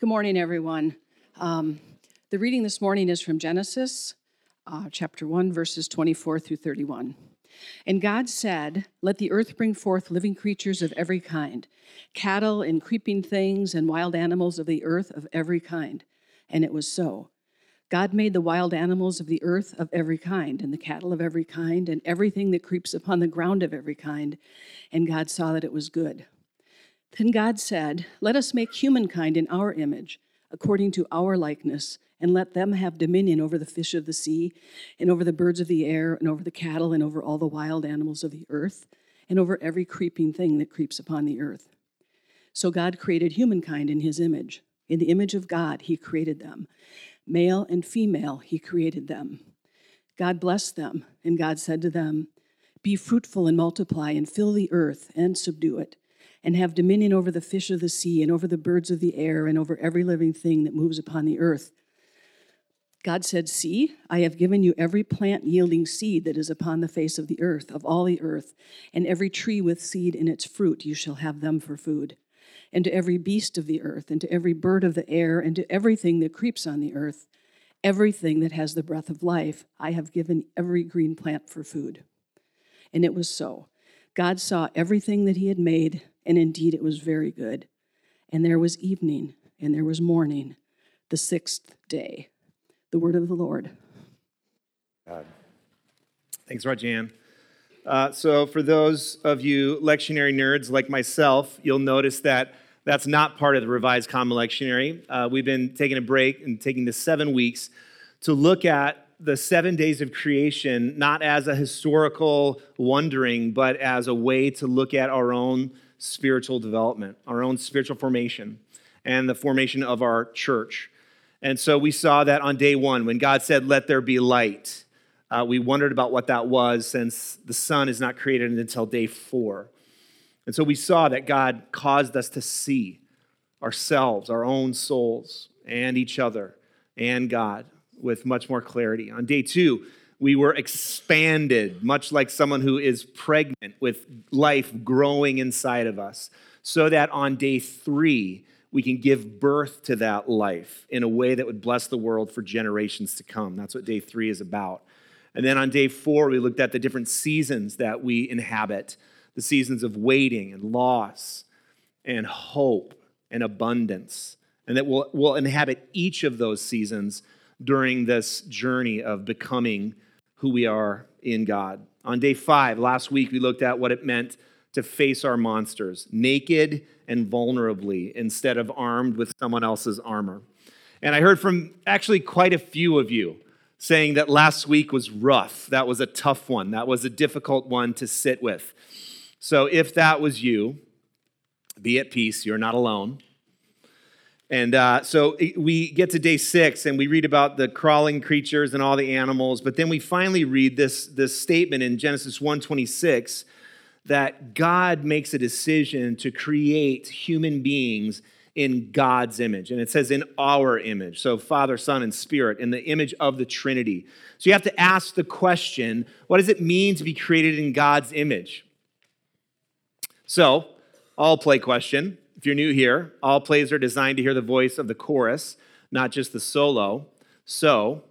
Good morning, everyone. Um, the reading this morning is from Genesis uh, chapter 1, verses 24 through 31. And God said, Let the earth bring forth living creatures of every kind, cattle and creeping things and wild animals of the earth of every kind. And it was so. God made the wild animals of the earth of every kind, and the cattle of every kind, and everything that creeps upon the ground of every kind. And God saw that it was good. Then God said, Let us make humankind in our image, according to our likeness, and let them have dominion over the fish of the sea, and over the birds of the air, and over the cattle, and over all the wild animals of the earth, and over every creeping thing that creeps upon the earth. So God created humankind in his image. In the image of God, he created them. Male and female, he created them. God blessed them, and God said to them, Be fruitful and multiply, and fill the earth, and subdue it and have dominion over the fish of the sea, and over the birds of the air, and over every living thing that moves upon the earth. God said, See, I have given you every plant yielding seed that is upon the face of the earth, of all the earth, and every tree with seed in its fruit, you shall have them for food. And to every beast of the earth, and to every bird of the air, and to everything that creeps on the earth, everything that has the breath of life, I have given every green plant for food. And it was so. God saw everything that he had made, and indeed it was very good. And there was evening, and there was morning, the sixth day. The word of the Lord. God. Thanks, Rajan. Uh, so, for those of you lectionary nerds like myself, you'll notice that that's not part of the Revised Common Lectionary. Uh, we've been taking a break and taking the seven weeks to look at the seven days of creation, not as a historical wondering, but as a way to look at our own spiritual development, our own spiritual formation, and the formation of our church. And so we saw that on day one when God said, Let there be light. Uh, we wondered about what that was since the sun is not created until day four. And so we saw that God caused us to see ourselves, our own souls, and each other, and God with much more clarity. On day two, we were expanded, much like someone who is pregnant with life growing inside of us, so that on day three, we can give birth to that life in a way that would bless the world for generations to come. That's what day three is about. And then on day four, we looked at the different seasons that we inhabit the seasons of waiting and loss and hope and abundance. And that we'll, we'll inhabit each of those seasons during this journey of becoming who we are in God. On day five, last week, we looked at what it meant to face our monsters naked and vulnerably instead of armed with someone else's armor. And I heard from actually quite a few of you saying that last week was rough. That was a tough one. That was a difficult one to sit with. So if that was you, be at peace. You're not alone. And uh, so we get to day six and we read about the crawling creatures and all the animals, but then we finally read this, this statement in Genesis 1:26 that God makes a decision to create human beings in God's image. And it says in our image. So Father, Son, and Spirit, in the image of the Trinity. So you have to ask the question what does it mean to be created in God's image? So, all play question. If you're new here, all plays are designed to hear the voice of the chorus, not just the solo. So,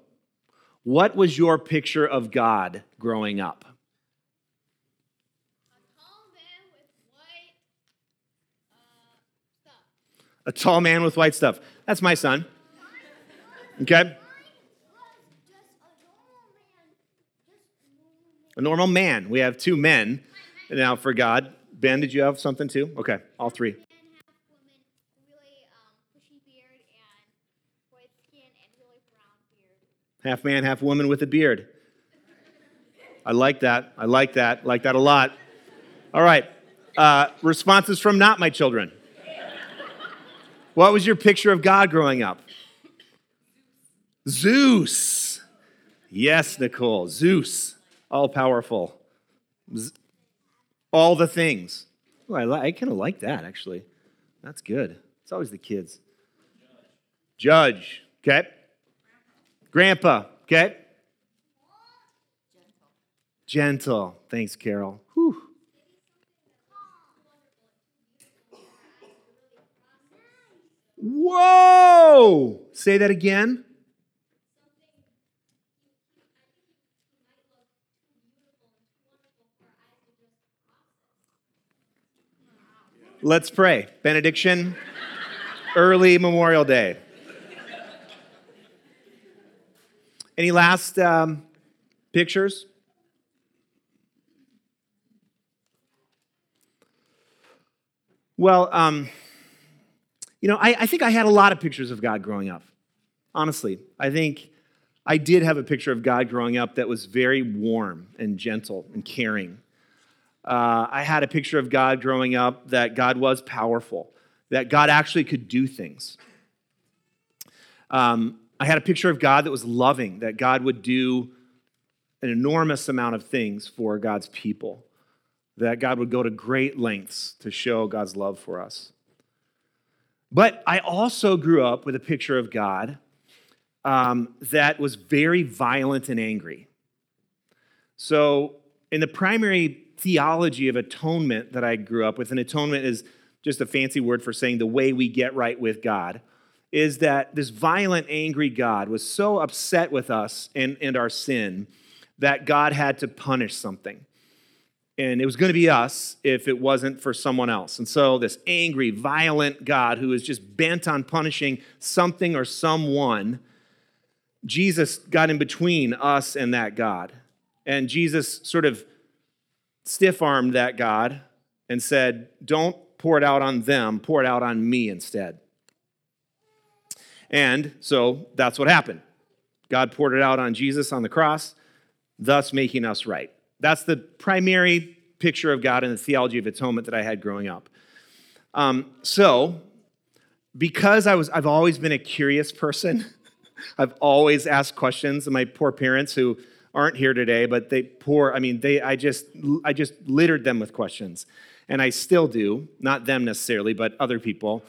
what was your picture of God growing up? A tall man with white stuff. That's my son. Okay? A normal man. We have two men now for God. Ben, did you have something too? Okay, all three. Half man, half woman with a beard. I like that. I like that. Like that a lot. All right. Uh, responses from not my children. What was your picture of God growing up? Zeus. Yes, Nicole. Zeus. All powerful. All the things. Oh, I, li- I kind of like that, actually. That's good. It's always the kids. Judge. Okay. Grandpa, okay? Gentle. Thanks, Carol. Whew. Whoa! Say that again. Let's pray. Benediction, early Memorial Day. Any last um, pictures? Well, um, you know, I, I think I had a lot of pictures of God growing up. Honestly, I think I did have a picture of God growing up that was very warm and gentle and caring. Uh, I had a picture of God growing up that God was powerful, that God actually could do things. Um, I had a picture of God that was loving, that God would do an enormous amount of things for God's people, that God would go to great lengths to show God's love for us. But I also grew up with a picture of God um, that was very violent and angry. So, in the primary theology of atonement that I grew up with, and atonement is just a fancy word for saying the way we get right with God, is that this violent, angry God was so upset with us and, and our sin that God had to punish something and it was going to be us if it wasn't for someone else. And so, this angry, violent God who is just bent on punishing something or someone, Jesus got in between us and that God. And Jesus sort of stiff armed that God and said, Don't pour it out on them, pour it out on me instead. And so that's what happened. God poured it out on Jesus on the cross, thus making us right. That's the primary picture of God in the theology of atonement that I had growing up. Um, so, because I was, I've always been a curious person. I've always asked questions. And my poor parents, who aren't here today, but they poor. I mean, they. I just, I just littered them with questions, and I still do. Not them necessarily, but other people.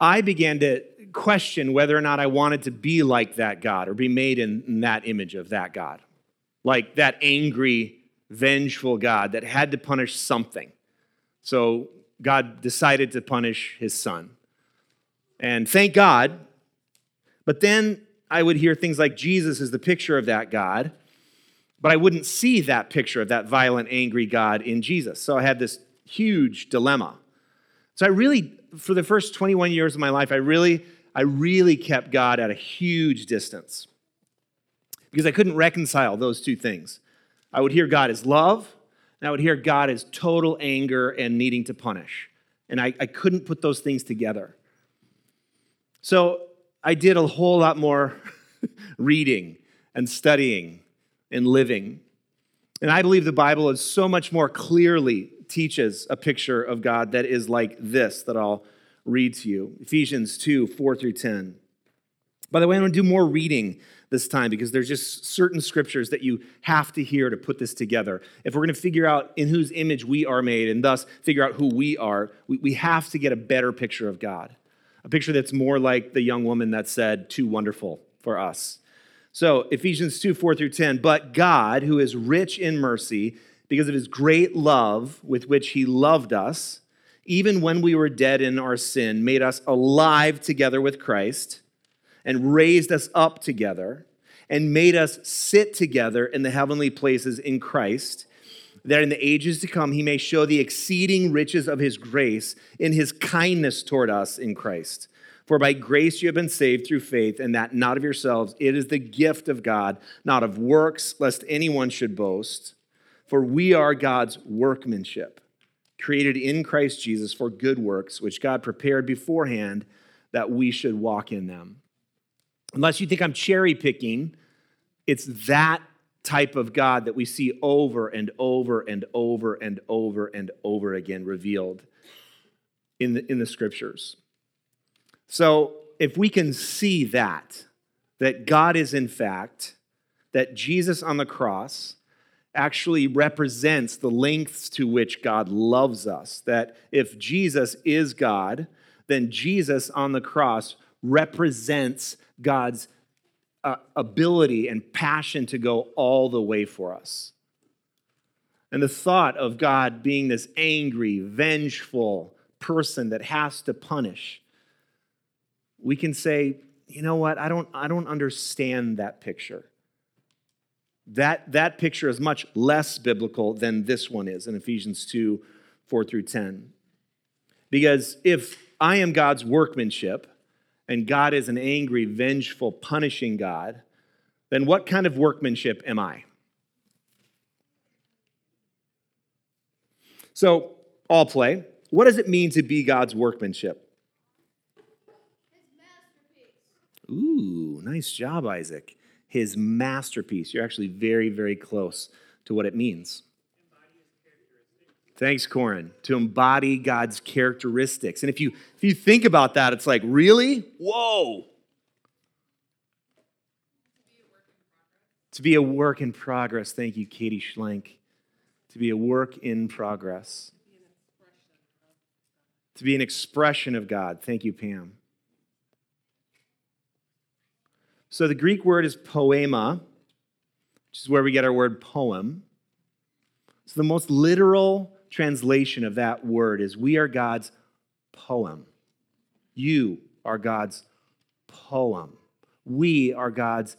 I began to question whether or not I wanted to be like that God or be made in, in that image of that God, like that angry vengeful God that had to punish something. So God decided to punish his son. And thank God. But then I would hear things like Jesus is the picture of that God, but I wouldn't see that picture of that violent, angry God in Jesus. So I had this huge dilemma. So I really, for the first 21 years of my life, I really, I really kept God at a huge distance because I couldn't reconcile those two things. I would hear God as love, and I would hear God as total anger and needing to punish. And I, I couldn't put those things together. So I did a whole lot more reading and studying and living. And I believe the Bible is so much more clearly teaches a picture of God that is like this that I'll read to you Ephesians 2 4 through 10. By the way, I'm going to do more reading this time because there's just certain scriptures that you have to hear to put this together. If we're going to figure out in whose image we are made and thus figure out who we are, we, we have to get a better picture of God. A picture that's more like the young woman that said, Too wonderful for us. So, Ephesians 2 4 through 10. But God, who is rich in mercy, because of his great love with which he loved us, even when we were dead in our sin, made us alive together with Christ and raised us up together and made us sit together in the heavenly places in Christ, that in the ages to come he may show the exceeding riches of his grace in his kindness toward us in Christ. For by grace you have been saved through faith, and that not of yourselves. It is the gift of God, not of works, lest anyone should boast. For we are God's workmanship, created in Christ Jesus for good works, which God prepared beforehand that we should walk in them unless you think I'm cherry picking, it's that type of God that we see over and over and over and over and over again revealed in the, in the scriptures. So if we can see that, that God is in fact, that Jesus on the cross actually represents the lengths to which God loves us, that if Jesus is God, then Jesus on the cross represents God's uh, ability and passion to go all the way for us. And the thought of God being this angry, vengeful person that has to punish, we can say, you know what? I don't, I don't understand that picture. That, that picture is much less biblical than this one is in Ephesians 2 4 through 10. Because if I am God's workmanship and God is an angry, vengeful, punishing God, then what kind of workmanship am I? So, all play. What does it mean to be God's workmanship? Ooh, nice job, Isaac. His masterpiece. You're actually very, very close to what it means. Thanks, Corin. To embody God's characteristics. And if you if you think about that, it's like, really? Whoa. To be a work in progress. Thank you, Katie Schlenk. To be a work in progress. To be an expression of God. Thank you, Pam. So the Greek word is poema, which is where we get our word poem. So the most literal translation of that word is we are God's poem. You are God's poem. We are God's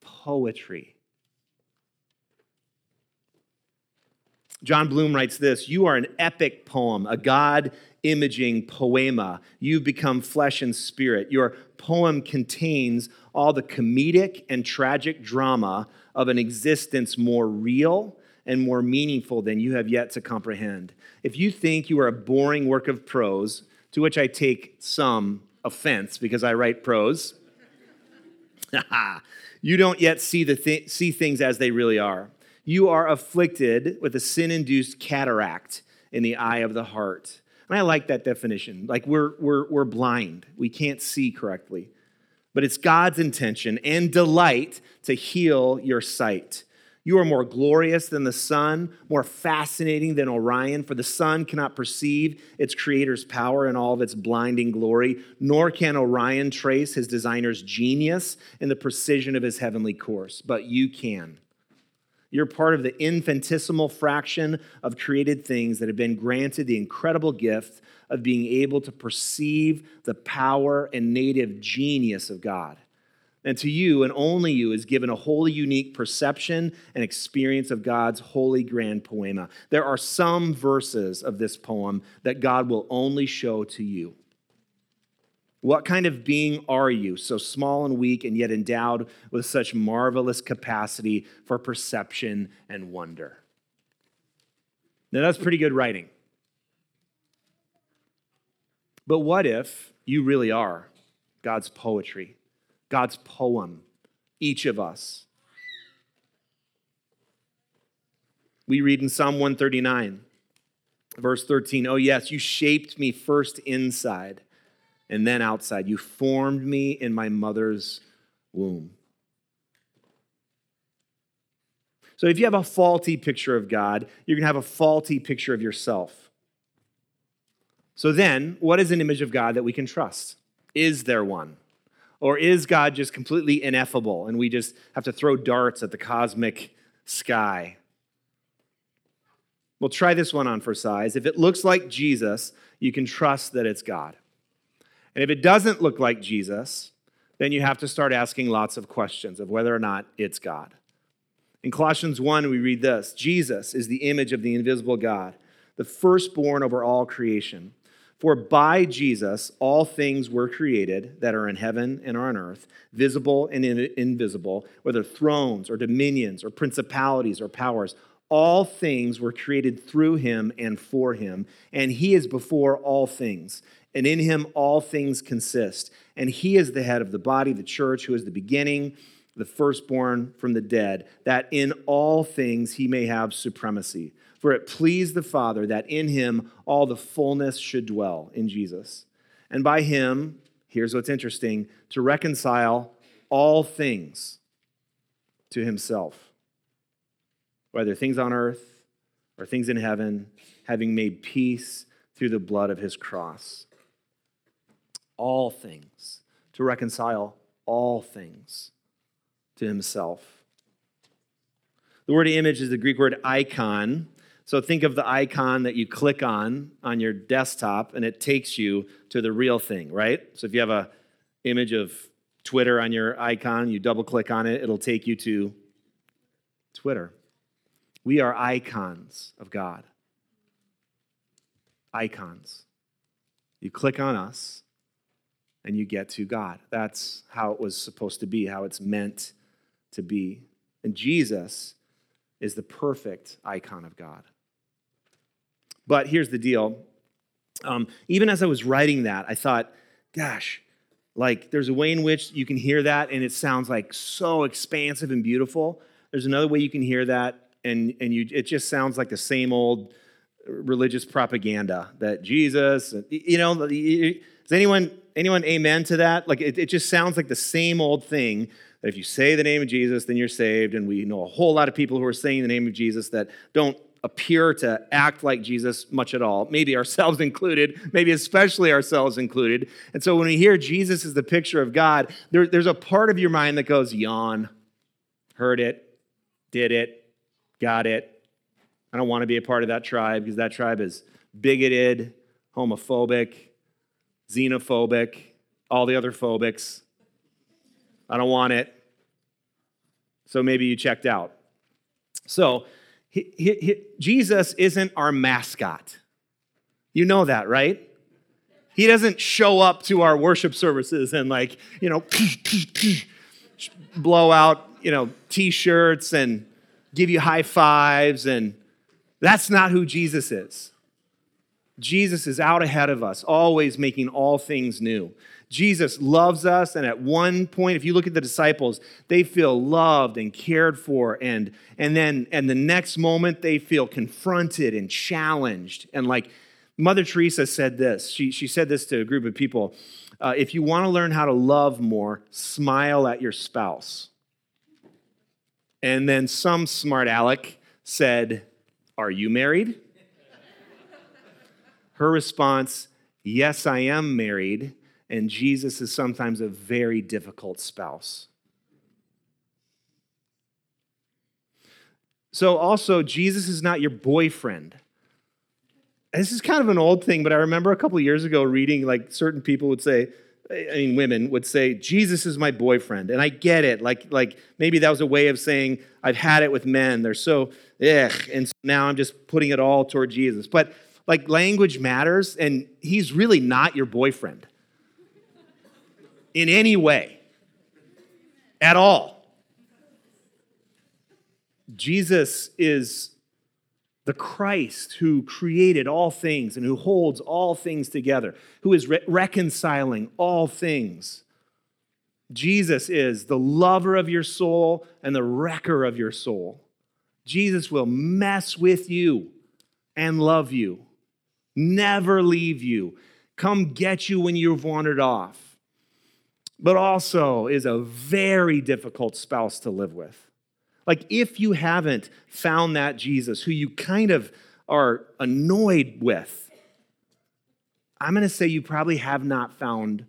poetry. Jon Bloom writes this You are an epic poem, a God imaging poema. You've become flesh and spirit. Your poem contains all the comedic and tragic drama of an existence more real and more meaningful than you have yet to comprehend. If you think you are a boring work of prose, to which I take some offense because I write prose, you don't yet see, the th- see things as they really are. You are afflicted with a sin induced cataract in the eye of the heart. And I like that definition. Like we're, we're, we're blind, we can't see correctly. But it's God's intention and delight to heal your sight. You are more glorious than the sun, more fascinating than Orion, for the sun cannot perceive its creator's power in all of its blinding glory, nor can Orion trace his designer's genius in the precision of his heavenly course. But you can. You're part of the infinitesimal fraction of created things that have been granted the incredible gift of being able to perceive the power and native genius of God. And to you, and only you, is given a wholly unique perception and experience of God's holy grand poema. There are some verses of this poem that God will only show to you. What kind of being are you, so small and weak, and yet endowed with such marvelous capacity for perception and wonder? Now, that's pretty good writing. But what if you really are God's poetry? God's poem, each of us. We read in Psalm 139, verse 13 Oh, yes, you shaped me first inside and then outside. You formed me in my mother's womb. So, if you have a faulty picture of God, you're going to have a faulty picture of yourself. So, then, what is an image of God that we can trust? Is there one? Or is God just completely ineffable and we just have to throw darts at the cosmic sky? Well, try this one on for size. If it looks like Jesus, you can trust that it's God. And if it doesn't look like Jesus, then you have to start asking lots of questions of whether or not it's God. In Colossians 1, we read this Jesus is the image of the invisible God, the firstborn over all creation. For by Jesus all things were created that are in heaven and are on earth, visible and invisible, whether thrones or dominions or principalities or powers. All things were created through him and for him, and he is before all things. And in him all things consist. And he is the head of the body, the church, who is the beginning, the firstborn from the dead, that in all things he may have supremacy. For it pleased the Father that in him all the fullness should dwell in Jesus. And by him, here's what's interesting, to reconcile all things to himself, whether things on earth or things in heaven, having made peace through the blood of his cross. All things, to reconcile all things to himself. The word image is the Greek word icon, so think of the icon that you click on on your desktop and it takes you to the real thing, right? So if you have a image of Twitter on your icon, you double click on it, it'll take you to Twitter. We are icons of God. Icons. You click on us and you get to God. That's how it was supposed to be, how it's meant to be. And Jesus is the perfect icon of God. But here's the deal. Um, even as I was writing that, I thought, gosh, like there's a way in which you can hear that and it sounds like so expansive and beautiful. There's another way you can hear that and, and you, it just sounds like the same old religious propaganda that Jesus, you know, does anyone, anyone amen to that? Like it, it just sounds like the same old thing that if you say the name of Jesus, then you're saved. And we know a whole lot of people who are saying the name of Jesus that don't appear to act like Jesus much at all, maybe ourselves included, maybe especially ourselves included. And so when we hear Jesus is the picture of God, there, there's a part of your mind that goes, yawn, heard it, did it, got it. I don't want to be a part of that tribe because that tribe is bigoted, homophobic, xenophobic, all the other phobics. I don't want it. So maybe you checked out. So he, he, he, Jesus isn't our mascot. You know that, right? He doesn't show up to our worship services and like, you know, blow out, you know, t-shirts and give you high fives and that's not who Jesus is. Jesus is out ahead of us, always making all things new. Jesus loves us, and at one point, if you look at the disciples, they feel loved and cared for, and, and then and the next moment they feel confronted and challenged. And like Mother Teresa said this, she, she said this to a group of people uh, if you want to learn how to love more, smile at your spouse. And then some smart aleck said, Are you married? Her response, Yes, I am married and Jesus is sometimes a very difficult spouse. So, also, Jesus is not your boyfriend. This is kind of an old thing, but I remember a couple years ago reading like certain people would say, I mean, women would say, Jesus is my boyfriend. And I get it. Like, like maybe that was a way of saying, I've had it with men. They're so, ugh. And so now I'm just putting it all toward Jesus. But like language matters, and he's really not your boyfriend in any way at all. Jesus is the Christ who created all things and who holds all things together, who is re- reconciling all things. Jesus is the lover of your soul and the wrecker of your soul. Jesus will mess with you and love you, never leave you, come get you when you've wandered off but also is a very difficult spouse to live with. Like, if you haven't found that Jesus who you kind of are annoyed with, I'm going to say you probably have not found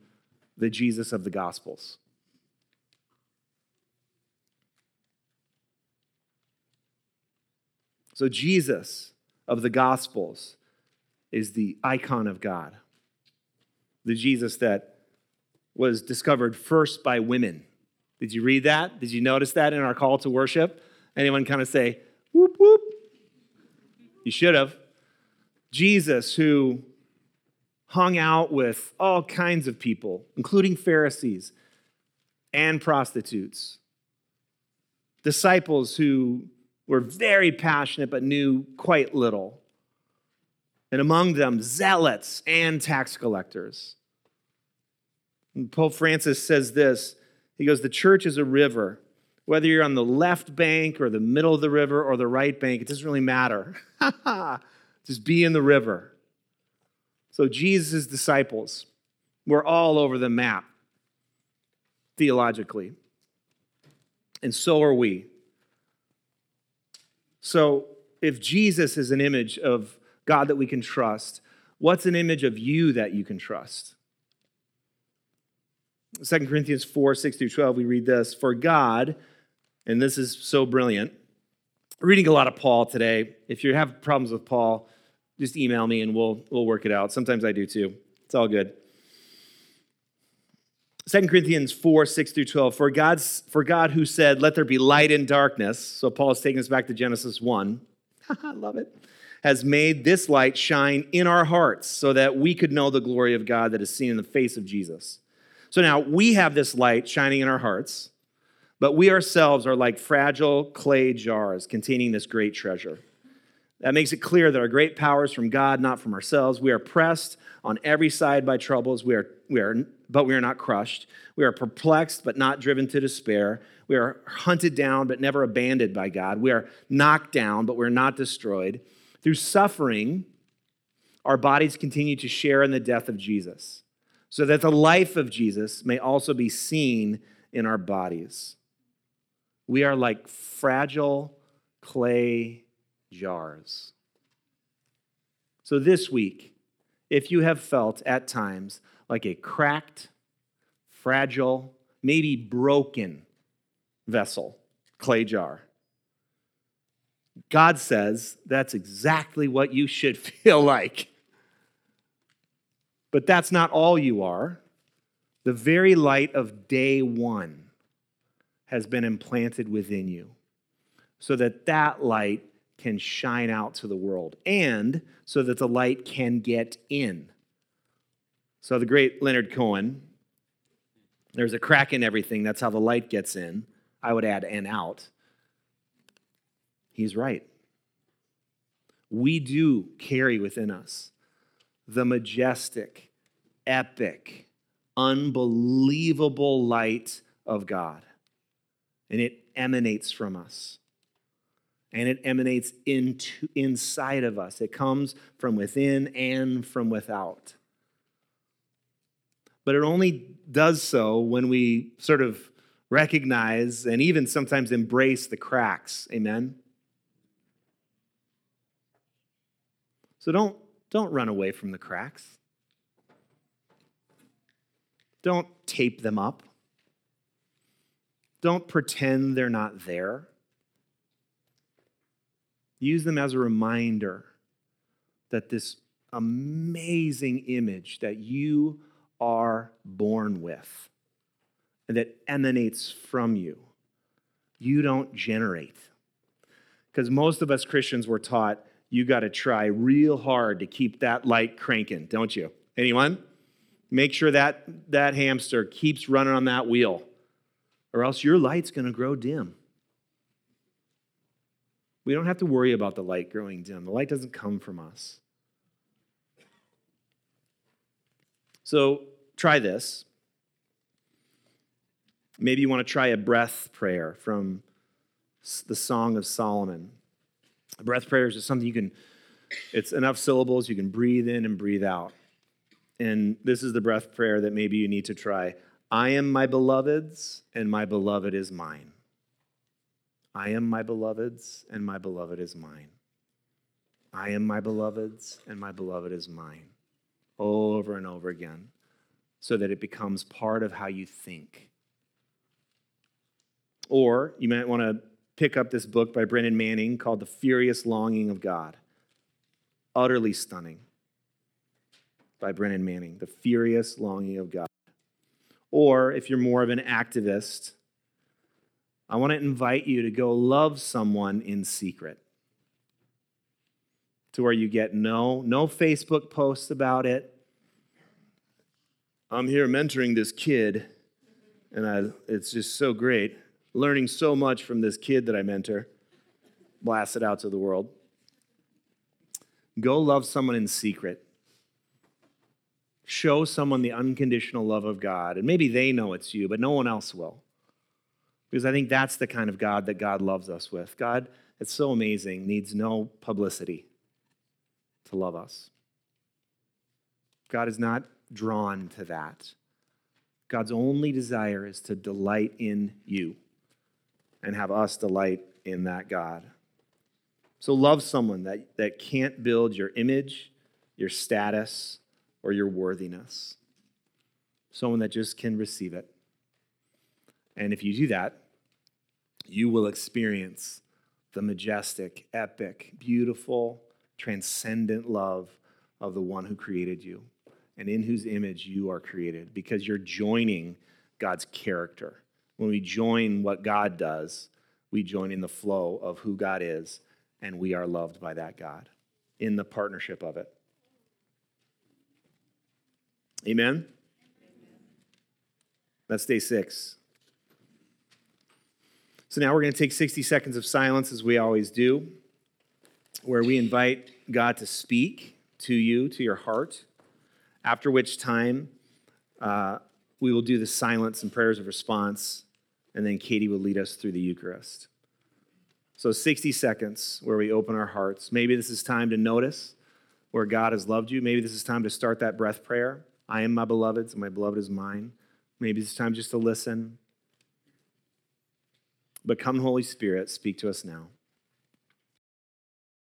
the Jesus of the Gospels. So, Jesus of the Gospels is the icon of God, the Jesus that was discovered first by women. Did you read that? Did you notice that in our call to worship? Anyone kind of say, whoop, whoop? You should have. Jesus, who hung out with all kinds of people, including Pharisees and prostitutes, disciples who were very passionate but knew quite little, and among them, zealots and tax collectors. Pope Francis says this He goes, The church is a river. Whether you're on the left bank or the middle of the river or the right bank, it doesn't really matter. Just be in the river. So Jesus' disciples were all over the map theologically. And so are we. So if Jesus is an image of God that we can trust, what's an image of you that you can trust? 2 Corinthians 4 6 through 12, we read this For God, and this is so brilliant. reading a lot of Paul today. If you have problems with Paul, just email me and we'll, we'll work it out. Sometimes I do too. It's all good. 2 Corinthians 4, 6 through 12. For, God's, for God who said, Let there be light and darkness. So Paul is taking us back to Genesis 1. I love it. Has made this light shine in our hearts so that we could know the glory of God that is seen in the face of Jesus. So now we have this light shining in our hearts, but we ourselves are like fragile clay jars containing this great treasure. That makes it clear that our great power is from God, not from ourselves. We are pressed on every side by troubles. We are, we are, but we are not crushed. We are perplexed, but not driven to despair. We are hunted down, but never abandoned by God. We are knocked down, but we're not destroyed. Through suffering, our bodies continue to share in the death of Jesus, so that the life of Jesus may also be seen in our bodies. We are like fragile clay jars. So this week, if you have felt at times like a cracked, fragile, maybe broken vessel, clay jar, God says that's exactly what you should feel like. But that's not all you are. The very light of day one has been implanted within you so that that light can shine out to the world and so that the light can get in. So, the great Leonard Cohen, there's a crack in everything. That's how the light gets in. I would add and out. He's right. We do carry within us the majestic, epic, unbelievable light of God, and it emanates from us and it emanates into inside of us. It comes from within and from without. But it only does so when we sort of recognize and even sometimes embrace the cracks. Amen. So don't don't run away from the cracks. Don't tape them up. Don't pretend they're not there. Use them as a reminder that this amazing image that you are born with and that emanates from you, you don't generate. Because most of us Christians were taught you got to try real hard to keep that light cranking, don't you? Anyone? Make sure that that hamster keeps running on that wheel, or else your light's going to grow dim. We don't have to worry about the light growing dim. The light doesn't come from us. So try this. Maybe you want to try a breath prayer from the Song of Solomon. Breath prayer is something you can, it's enough syllables, you can breathe in and breathe out. And this is the breath prayer that maybe you need to try. I am my beloved's, and my beloved is mine. I am my beloved's, and my beloved is mine. I am my beloved's, and my beloved is mine. Over and over again, so that it becomes part of how you think. Or you might want to pick up this book by Brennan Manning called The Furious Longing of God. Utterly stunning by Brennan Manning, The Furious Longing of God. Or if you're more of an activist, I want to invite you to go love someone in secret. To where you get no no Facebook posts about it. I'm here mentoring this kid and I, it's just so great learning so much from this kid that I mentor. Blast it out to the world. Go love someone in secret. Show someone the unconditional love of God. And maybe they know it's you, but no one else will. Because I think that's the kind of God that God loves us with. God, it's so amazing, needs no publicity to love us. God is not drawn to that. God's only desire is to delight in you and have us delight in that God. So love someone that, that can't build your image, your status, or your worthiness. Someone that just can receive it. And if you do that, you will experience the majestic, epic, beautiful, transcendent love of the one who created you and in whose image you are created because you're joining God's character. When we join what God does, we join in the flow of who God is, and we are loved by that God in the partnership of it. Amen? That's day six. So now we're going to take 60 seconds of silence as we always do, where we invite God to speak to you, to your heart, after which time uh, we will do the silence and prayers of response, and then Katie will lead us through the Eucharist. So 60 seconds where we open our hearts. Maybe this is time to notice where God has loved you. Maybe this is time to start that breath prayer. I am my beloved's, and my beloved is mine. Maybe it's time just to listen. But come, Holy Spirit, speak to us now.